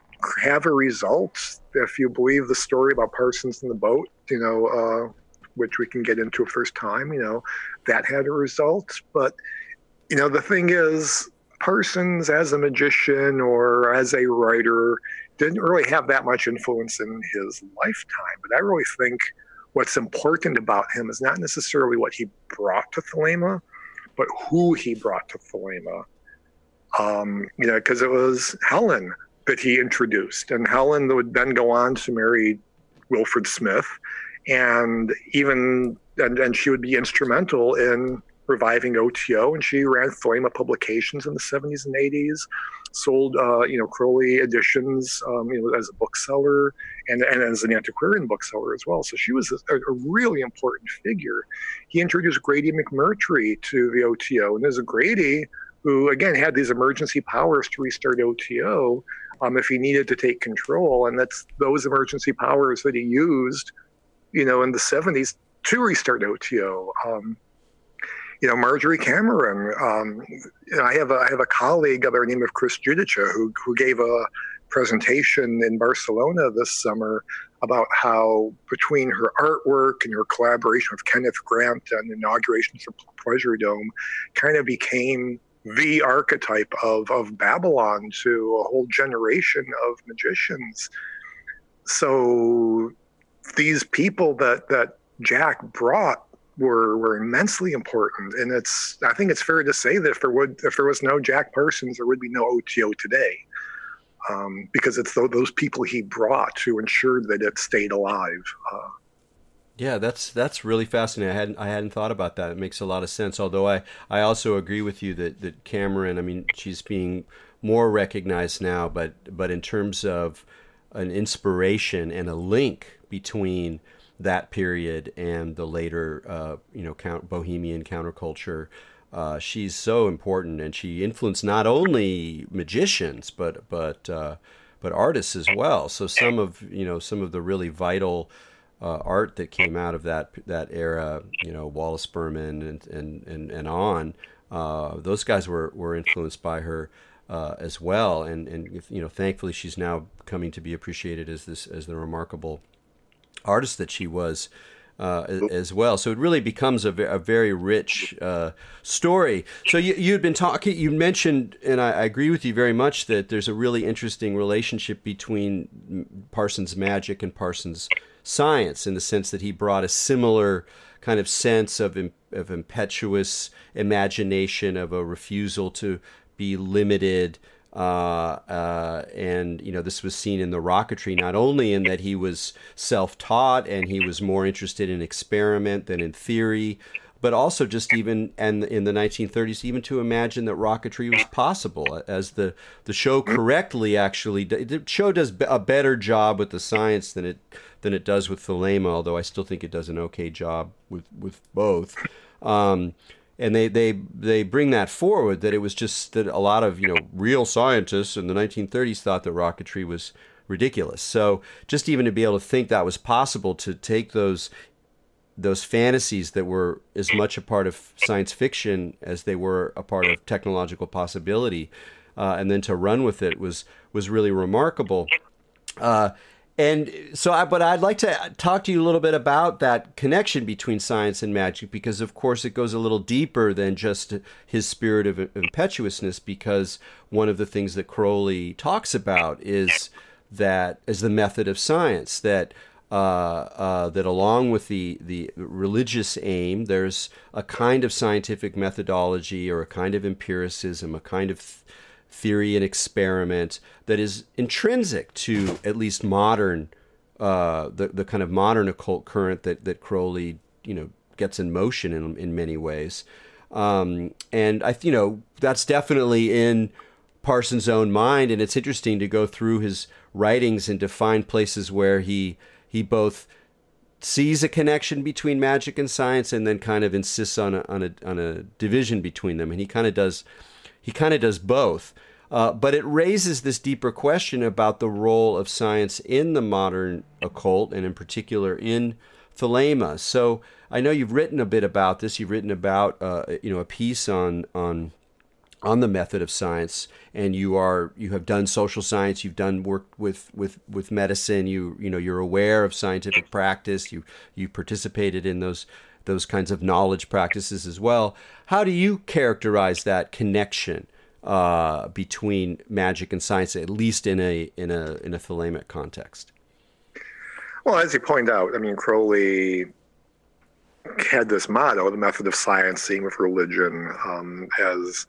S2: have a result. If you believe the story about Parsons in the boat, you know, uh, which we can get into a first time, you know, that had a result. But you know, the thing is, Parsons as a magician or as a writer didn't really have that much influence in his lifetime. But I really think what's important about him is not necessarily what he brought to Thelema, but who he brought to Thelema um, you know, because it was Helen that he introduced, and Helen would then go on to marry Wilfred Smith, and even and, and she would be instrumental in reviving OTO, and she ran Thelema Publications in the 70s and 80s, sold uh, you know Crowley editions um, you know as a bookseller and and as an antiquarian bookseller as well. So she was a, a really important figure. He introduced Grady McMurtry to the OTO, and as a Grady who again had these emergency powers to restart OTO um, if he needed to take control, and that's those emergency powers that he used, you know, in the '70s to restart OTO. Um, you know, Marjorie Cameron. Um, you know, I have a I have a colleague by the name of Chris Judica who who gave a presentation in Barcelona this summer about how between her artwork and her collaboration with Kenneth Grant and the inauguration of the Pleasure Dome, kind of became the archetype of, of Babylon to a whole generation of magicians. So these people that, that Jack brought were were immensely important. And it's I think it's fair to say that if there would if there was no Jack Parsons, there would be no OTO today. Um, because it's those people he brought to ensure that it stayed alive. Uh,
S1: yeah, that's that's really fascinating. I hadn't I hadn't thought about that. It makes a lot of sense. Although I, I also agree with you that, that Cameron, I mean, she's being more recognized now, but but in terms of an inspiration and a link between that period and the later, uh, you know, count, bohemian counterculture, uh, she's so important, and she influenced not only magicians but but uh, but artists as well. So some of you know some of the really vital uh, art that came out of that that era, you know, Wallace Berman and and and, and on, uh, those guys were, were influenced by her uh, as well, and and you know, thankfully she's now coming to be appreciated as this as the remarkable artist that she was. Uh, as well. So it really becomes a, a very rich uh, story. So you, you'd been talking, you mentioned, and I, I, agree with you very much that there's a really interesting relationship between Parsons' magic and Parsons' science in the sense that he brought a similar kind of sense of, of impetuous imagination, of a refusal to be limited. Uh, uh, and you know this was seen in the rocketry not only in that he was self-taught and he was more interested in experiment than in theory but also just even and in the 1930s even to imagine that rocketry was possible as the the show correctly actually the show does a better job with the science than it than it does with Thelema, although I still think it does an okay job with with both. Um, and they, they they bring that forward that it was just that a lot of you know real scientists in the 1930s thought that rocketry was ridiculous. So just even to be able to think that was possible to take those those fantasies that were as much a part of science fiction as they were a part of technological possibility, uh, and then to run with it was was really remarkable. Uh, and so, I, but I'd like to talk to you a little bit about that connection between science and magic, because of course it goes a little deeper than just his spirit of impetuousness. Because one of the things that Crowley talks about is that as the method of science that. Uh, uh, that along with the, the religious aim, there's a kind of scientific methodology or a kind of empiricism, a kind of theory and experiment that is intrinsic to at least modern uh, the the kind of modern occult current that that Crowley you know gets in motion in in many ways, um, and I you know that's definitely in Parsons' own mind, and it's interesting to go through his writings and to find places where he he both sees a connection between magic and science and then kind of insists on a, on a, on a division between them. And he kind of does he kind of does both. Uh, but it raises this deeper question about the role of science in the modern occult, and in particular in Thelema. So I know you've written a bit about this. You've written about uh, you know a piece on on on the method of science, and you are you have done social science. You've done work with with with medicine. You you know you're aware of scientific practice. You you participated in those those kinds of knowledge practices as well. How do you characterize that connection uh, between magic and science, at least in a in a in a Thelemic context?
S2: Well, as you point out, I mean Crowley had this motto, the method of science, seeing with religion, um, as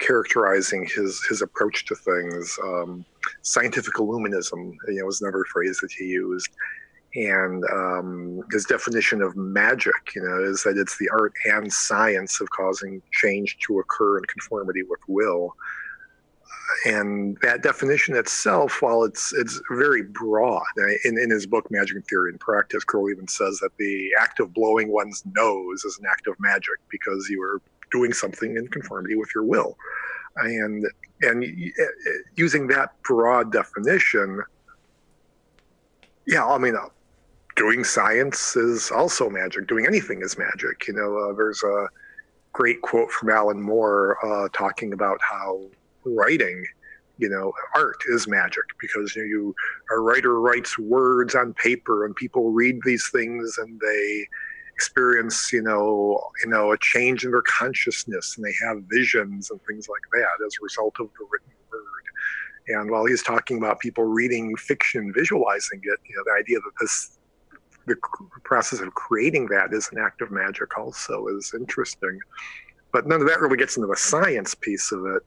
S2: characterizing his his approach to things. Um, scientific illuminism, you know, was another phrase that he used and um, his definition of magic, you know, is that it's the art and science of causing change to occur in conformity with will. And that definition itself, while it's it's very broad, in, in his book Magick in Theory and Practice, Crowley even says that the act of blowing one's nose is an act of magic because you are doing something in conformity with your will. And and using that broad definition, yeah, I mean, doing science is also magic. Doing anything is magic. You know, uh, there's a great quote from Alan Moore uh, talking about how writing, you know, art is magic because you, know, you a writer writes words on paper and people read these things and they experience, you know, you know, a change in their consciousness and they have visions and things like that as a result of the written word. And while he's talking about people reading fiction, visualizing it, you know, the idea that this the process of creating that is an act of magic also is interesting. But none of that really gets into the science piece of it.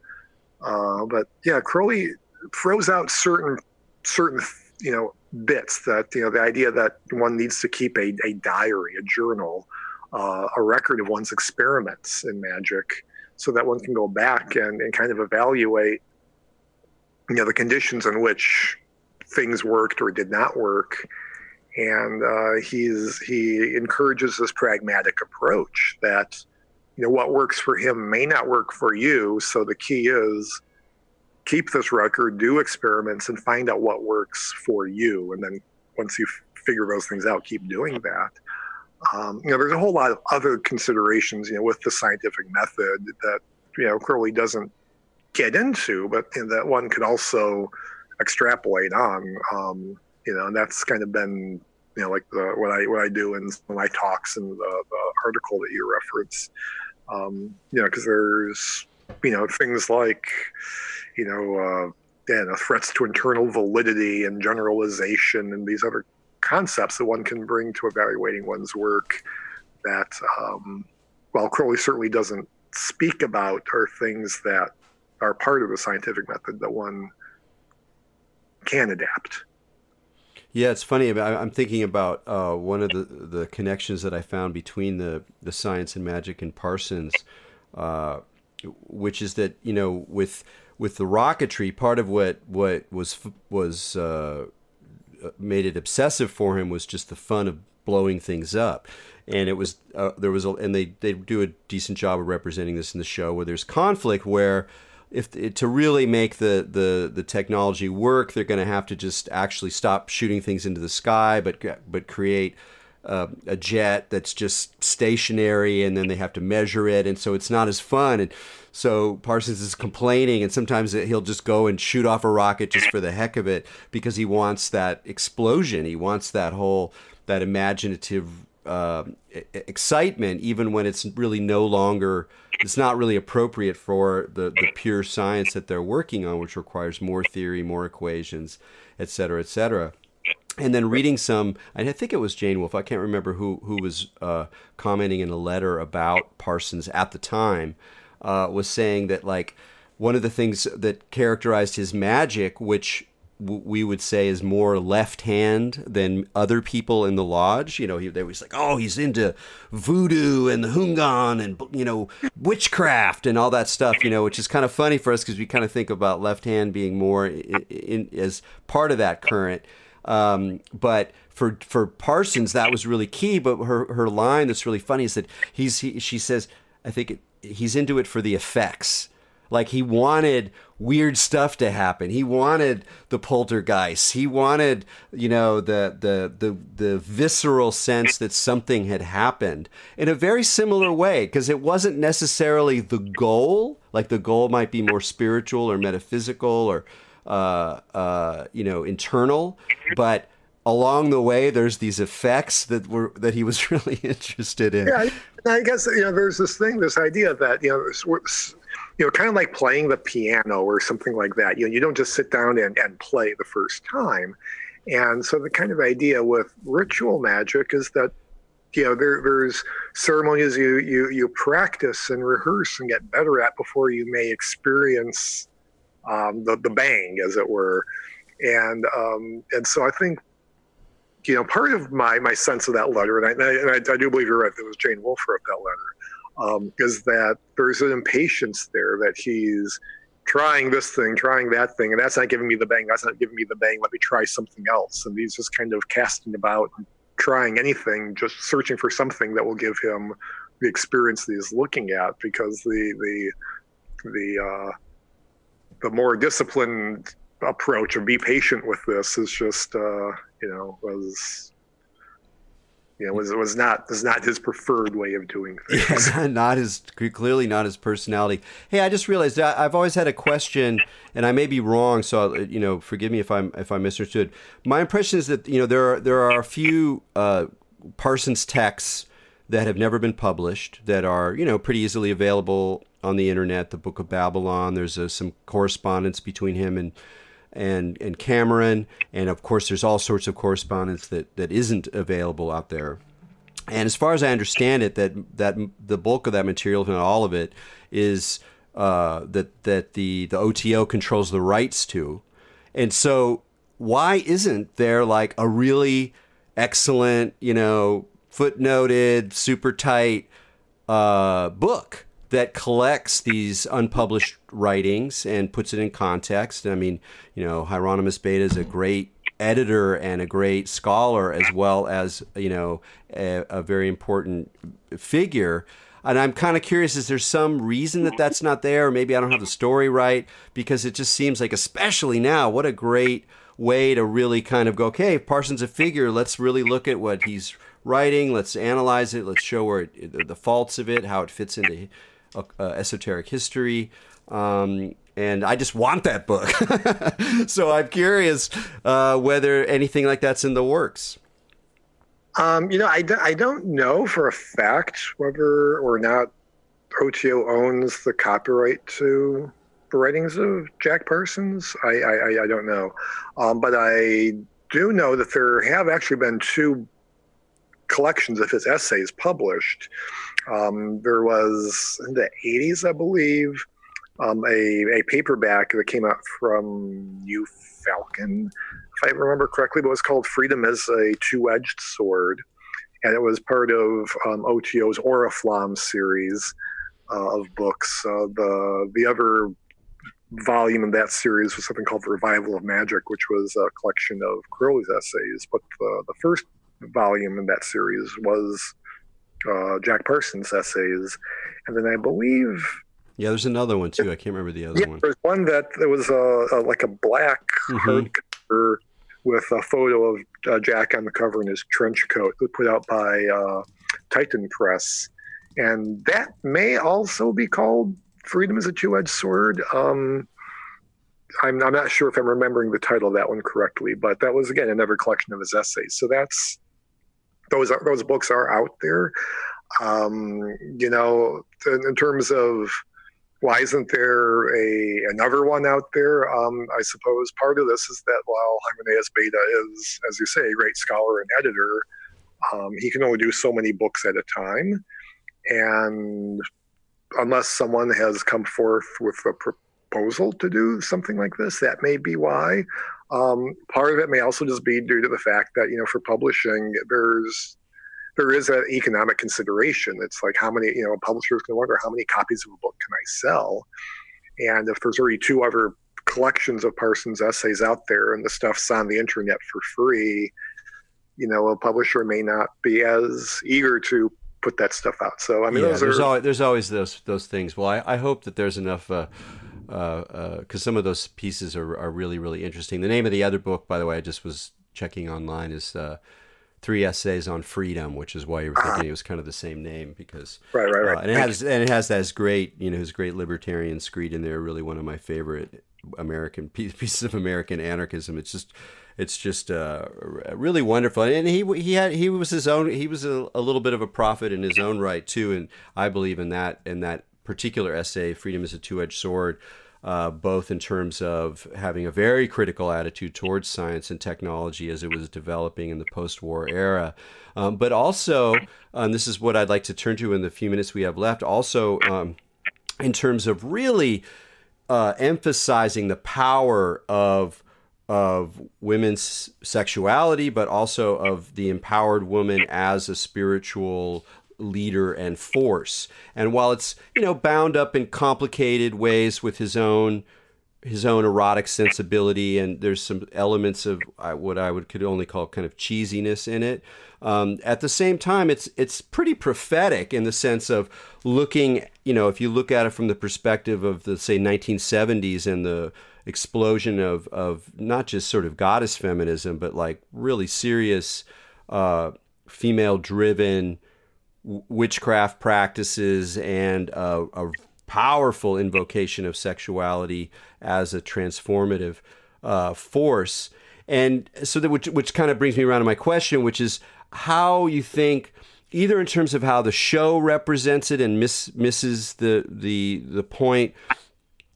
S2: Uh, but yeah, Crowley throws out certain certain you know bits that you know the idea that one needs to keep a, a diary, a journal, uh, a record of one's experiments in magic, so that one can go back and, and kind of evaluate you know the conditions in which things worked or did not work and uh, he's he encourages this pragmatic approach that you know what works for him may not work for you. So the key is keep this record do experiments and find out what works for you. And then once you figure those things out keep doing that. Um, you know there's a whole lot of other considerations you know with the scientific method that you know crowley doesn't get into but that one could also extrapolate on. Um, you know, and that's kind of been you know like the, what I what I do in my talks and the, the article that you reference. Um, you know, because there's you know things like you know uh, know, threats to internal validity and generalization and these other concepts that one can bring to evaluating one's work that um, while Crowley certainly doesn't speak about are things that are part of the scientific method that one can adapt.
S1: Yeah, it's funny. I'm thinking about uh, one of the, the connections that I found between the, the science and magic and Parsons, uh, which is that you know with with the rocketry, part of what what was was uh, made it obsessive for him was just the fun of blowing things up, and it was uh, there was a, and they they do a decent job of representing this in the show where there's conflict where if to really make the, the, the technology work, they're going to have to just actually stop shooting things into the sky, but but create uh, a jet that's just stationary and then they have to measure it and so it's not as fun. And so Parsons is complaining and sometimes he'll just go and shoot off a rocket just for the heck of it because he wants that explosion. He wants that whole that imaginative uh, excitement even when it's really no longer it's not really appropriate for the, the pure science that they're working on which requires more theory more equations et cetera et cetera. And then reading some i think it was jane wolfe i can't remember who who was uh, commenting in a letter about parsons at the time uh, was saying that like one of the things that characterized his magic which we would say is more left hand than other people in the lodge. You know, he, they was like, oh, he's into voodoo and the houngan and you know witchcraft and all that stuff. You know, which is kind of funny for us because we kind of think about left hand being more in, in, as part of that current. Um, but for for Parsons, that was really key. But her her line that's really funny is that he's he, she says, I think it, he's into it for the effects. Like he wanted weird stuff to happen. He wanted the poltergeist. He wanted, you know, the the the the visceral sense that something had happened in a very similar way because it wasn't necessarily the goal. Like the goal might be more spiritual or metaphysical or uh, uh, you know, internal, but along the way there's these effects that were that he was really interested in.
S2: Yeah, I guess you know there's this thing, this idea that you know, you know, kind of like playing the piano or something like that. You know, you don't just sit down and, and play the first time. And so the kind of idea with ritual magic is that you know there, there's ceremonies you, you you practice and rehearse and get better at before you may experience um, the the bang, as it were. And um, and so I think you know part of my my sense of that letter, and I, and I, I do believe you're right. It was Jane Wolfe wrote that letter. Um, is that there's an impatience there that he's trying this thing, trying that thing, and that's not giving me the bang. That's not giving me the bang. Let me try something else. And he's just kind of casting about, trying anything, just searching for something that will give him the experience that he's looking at. Because the the the uh, the more disciplined approach of be patient with this is just uh, you know was you know was was not was not his preferred way of doing things.
S1: Yeah, not his clearly not his personality. Hey, I just realized I've always had a question, and I may be wrong, so you know, forgive me if I'm if I misunderstood. My impression is that you know there are there are a few uh, Parsons texts that have never been published that are you know pretty easily available on the internet, the Book of Babylon. There's uh, some correspondence between him and and and Cameron, and of course, there's all sorts of correspondence that that isn't available out there. And as far as I understand it, that that the bulk of that material, if not all of it, is uh, that that the the OTO controls the rights to, and so why isn't there like a really excellent, you know, footnoted, super tight uh, book that collects these unpublished writings and puts it in context. I mean, you know, Hymenaeus Beta is a great editor and a great scholar, as well as you know, a, a very important figure. And I'm kind of curious: is there some reason that that's not there? Or maybe I don't have the story right because it just seems like, especially now, what a great way to really kind of go, okay, Parsons a figure. Let's really look at what he's writing. Let's analyze it. Let's show where it, the faults of it, how it fits into uh, esoteric history. Um, and I just want that book. so I'm curious uh, whether anything like that's in the works.
S2: Um, you know, I, I don't know for a fact whether or not OTO owns the copyright to the writings of Jack Parsons. I, I, I don't know. Um, but I do know that there have actually been two collections of his essays published. Um, there was in the 80s, I believe, um, a, a paperback that came out from New Falcon, if I remember correctly, but it was called Freedom is a Two Edged Sword. And it was part of um, OTO's Oriflamme series uh, of books. Uh, the, the other volume in that series was something called The Revival of Magic, which was a collection of Crowley's essays. But the, the first volume in that series was uh, Jack Parsons' essays, and then I believe.
S1: Yeah, there's another one too. I can't remember the other
S2: yeah,
S1: one.
S2: There's one that there was a, a like a black mm-hmm. hardcover with a photo of uh, Jack on the cover in his trench coat, put out by uh, Titan Press, and that may also be called "Freedom is a Two-Edged Sword." Um, I'm, I'm not sure if I'm remembering the title of that one correctly, but that was again another collection of his essays. So that's those those books are out there. Um, you know, in, terms of why isn't there a another one out there? Um, I suppose part of this is that while Hymenaeus Beta is, as you say, a great scholar and editor, um, he can only do so many books at a time, and unless someone has come forth with a proposal to do something like this. That may be why. Um, part of it may also just be due to the fact that you know for publishing there's there is an economic consideration. It's like how many you know a publishers can wonder how many copies of a book can I sell, and if there's already two other collections of Parsons essays out there and the stuff's on the internet for free, you know a publisher may not be as eager to put that stuff out. So I mean,
S1: yeah, there's, are... always, there's always those those things. Well, I, I hope that there's enough. Uh, because uh, uh, some of those pieces are, are really really interesting. The name of the other book, by the way, I just was checking online, is uh, Three Essays on Freedom, which is why you were thinking uh-huh. it was kind of the same name because
S2: right right right,
S1: uh, and it has and it has that great you know his great libertarian screed in there, really one of my favorite American pieces of American anarchism. It's just it's just uh, really wonderful. And he he had he was his own he was a, a, little bit of a prophet in his own right too. And I believe in that in that particular essay, "Freedom is a Two-Edged Sword." uh, both in terms of having a very critical attitude towards science and technology as it was developing in the post war era, um, but also, um, this is what I'd like to turn to in the few minutes we have left, also um, in terms of really uh, emphasizing the power of of women's sexuality, but also of the empowered woman as a spiritual leader and force. And while it's you know bound up in complicated ways with his own his own erotic sensibility, and there's some elements of what I would could only call kind of cheesiness in it. Um, at the same time, it's it's pretty prophetic in the sense of looking, you know, if you look at it from the perspective of the say 1970s and the explosion of of not just sort of goddess feminism, but like really serious uh, female driven witchcraft practices and a, a, powerful invocation of sexuality as a transformative uh, force. And so that which which kind of brings me around to my question, which is how you think either in terms of how the show represents it and miss, misses the the the point,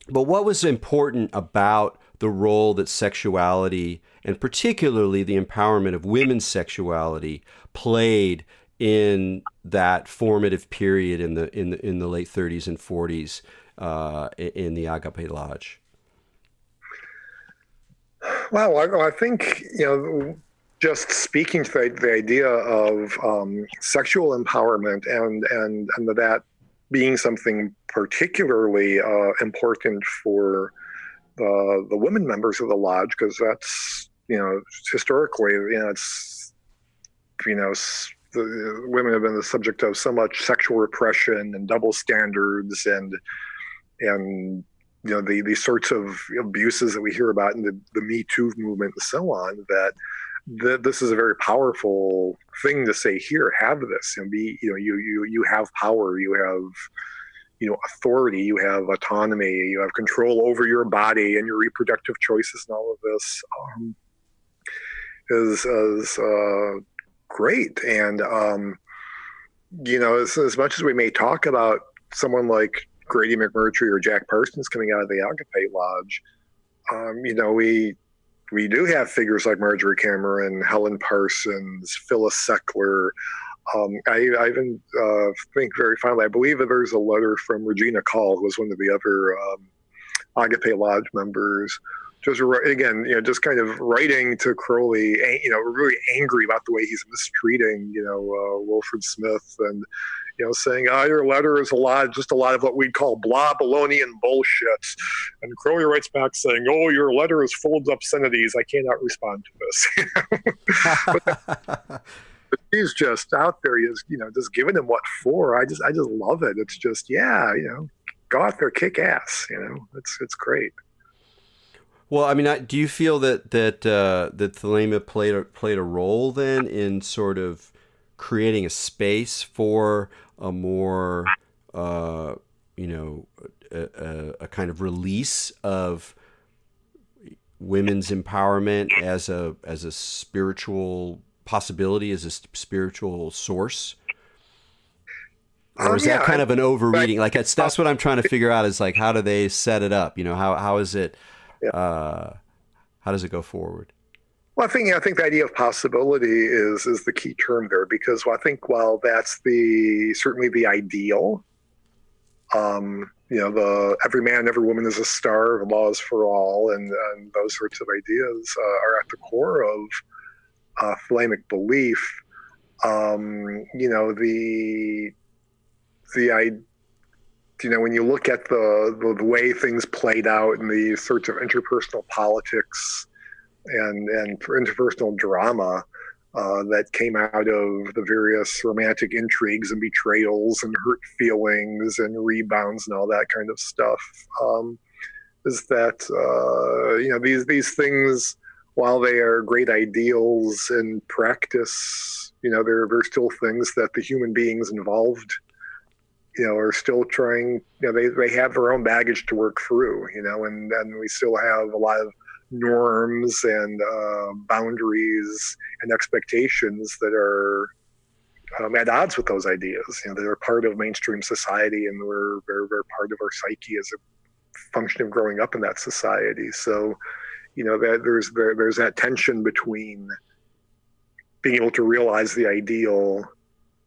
S1: but what was important about the role that sexuality and particularly the empowerment of women's sexuality played in that formative period in the in the in the late 30s and 40s uh, in the Agape Lodge?
S2: Well, I, I think you know just speaking to the, the idea of um, sexual empowerment and and and that being something particularly uh, important for the the women members of the lodge because that's you know historically you know it's you know the women have been the subject of so much sexual repression and double standards and and you know the these sorts of abuses that we hear about in the, the Me Too movement and so on that that this is a very powerful thing to say here have this and be you know you you you have power. You have you know authority. You have autonomy. You have control over your body and your reproductive choices and all of this um, is as uh, great. And, um, you know, as, as, much as we may talk about someone like Grady McMurtry or Jack Parsons coming out of the Agape Lodge, um, you know, we we do have figures like Marjorie Cameron, Helen Parsons, Phyllis Seckler. Um, I, I, even uh, think very fondly. I believe that there's a letter from Regina Kahl, who was one of the other um, Agape Lodge members, just again, you know, just kind of writing to Crowley, you know, really angry about the way he's mistreating, you know, uh, Wilfred Smith, and you know, saying, "Ah, oh, your letter is a lot, just a lot of what we'd call blah, baloney, and bullshit." And Crowley writes back saying, "Oh, your letter is full of obscenities. I cannot respond to this." but, but he's just out there. He's you know just giving him what for. I just I just love it. It's just yeah, you know, go out there, kick ass. You know, it's it's great.
S1: Well, I mean, I, do you feel that that uh, that Thelema played a, played a role then in sort of creating a space for a more, uh, you know, a, a, a, kind of release of women's empowerment as a as a spiritual possibility, as a spiritual source? Or is um, yeah, that kind I, of an overreading? Like that's that's what I'm trying to figure out. Is like how do they set it up? You know, how how is it? Yeah. Uh, how does it go forward?
S2: Well, I think I think the idea of possibility is is the key term there because well, I think while that's the certainly the ideal, um, you know, the every man, every woman is a star, the law is for all, and, and those sorts of ideas uh, are at the core of uh, belief. Um, you know, the the I you know, when you look at the, the, the way things played out in the sorts of interpersonal politics and and interpersonal drama uh, that came out of the various romantic intrigues and betrayals and hurt feelings and rebounds and all that kind of stuff, um, is that uh, you know these these things, while they are great ideals in practice, you know, they're they're still things that the human beings involved you know, are still trying, you know, they, they have their own baggage to work through, you know, and then we still have a lot of norms and uh, boundaries and expectations that are um, at odds with those ideas. You know, they're part of mainstream society and we're, they're, they're part of our psyche as a function of growing up in that society. So, you know, that there's there, there's that tension between being able to realize the ideal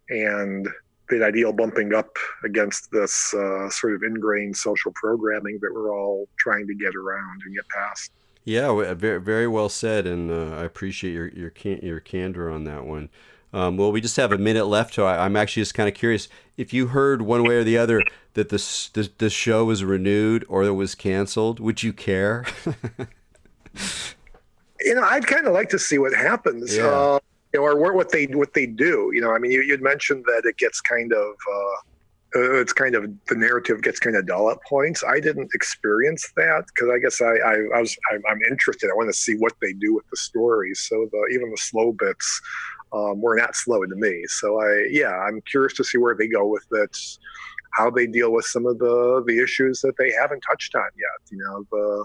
S2: and the ideal bumping up against this uh, sort of ingrained social programming that we're all trying to get around and get past.
S1: Yeah, very very well said, and uh, I appreciate your your can- your candor on that one. Um, well, we just have a minute left, so I, am actually just kind of curious if you heard one way or the other that this this, this show was renewed or it was canceled. Would you care?
S2: you know, I'd kind of like to see what happens. Yeah. Uh, you know, or what they what they do. You know, I mean, you, would mentioned that it gets kind of uh, uh, it's kind of the narrative gets kind of dull at points. I didn't experience that because I guess I, I, I was I, am interested. I want to see what they do with the stories. So the even the slow bits um, were not slow to me. So I yeah, I'm curious to see where they go with it. How they deal with some of the the issues that they haven't touched on yet. You know the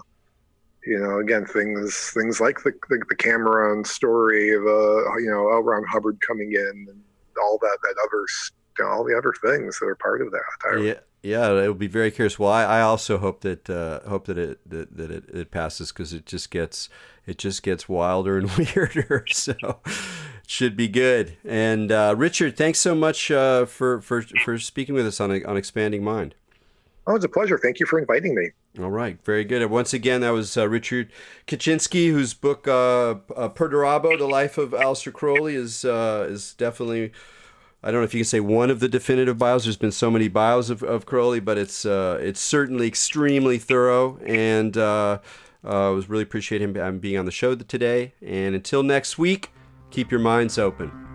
S2: you know, again, things things like the the, the Cameron story of uh, you know L. Ron Hubbard coming in and all that that other all the other things that are part of that.
S1: I, yeah, yeah, it will be very curious. Well, I, I also hope that uh, hope that it that, that it, it passes because it just gets it just gets wilder and weirder. So it should be good. And uh, Richard, thanks so much uh, for for for speaking with us on on expanding mind.
S2: Oh, it's a pleasure. Thank you for inviting me.
S1: All right, very good. And once again, that was uh, Richard Kaczynski, whose book uh, uh, Perdurabo, The Life of Aleister Crowley, is uh, is definitely. I don't know if you can say one of the definitive bios. There's been so many bios of, of Crowley, but it's uh, it's certainly extremely thorough, and uh, uh, I was really appreciate him being on the show today. And until next week, keep your minds open.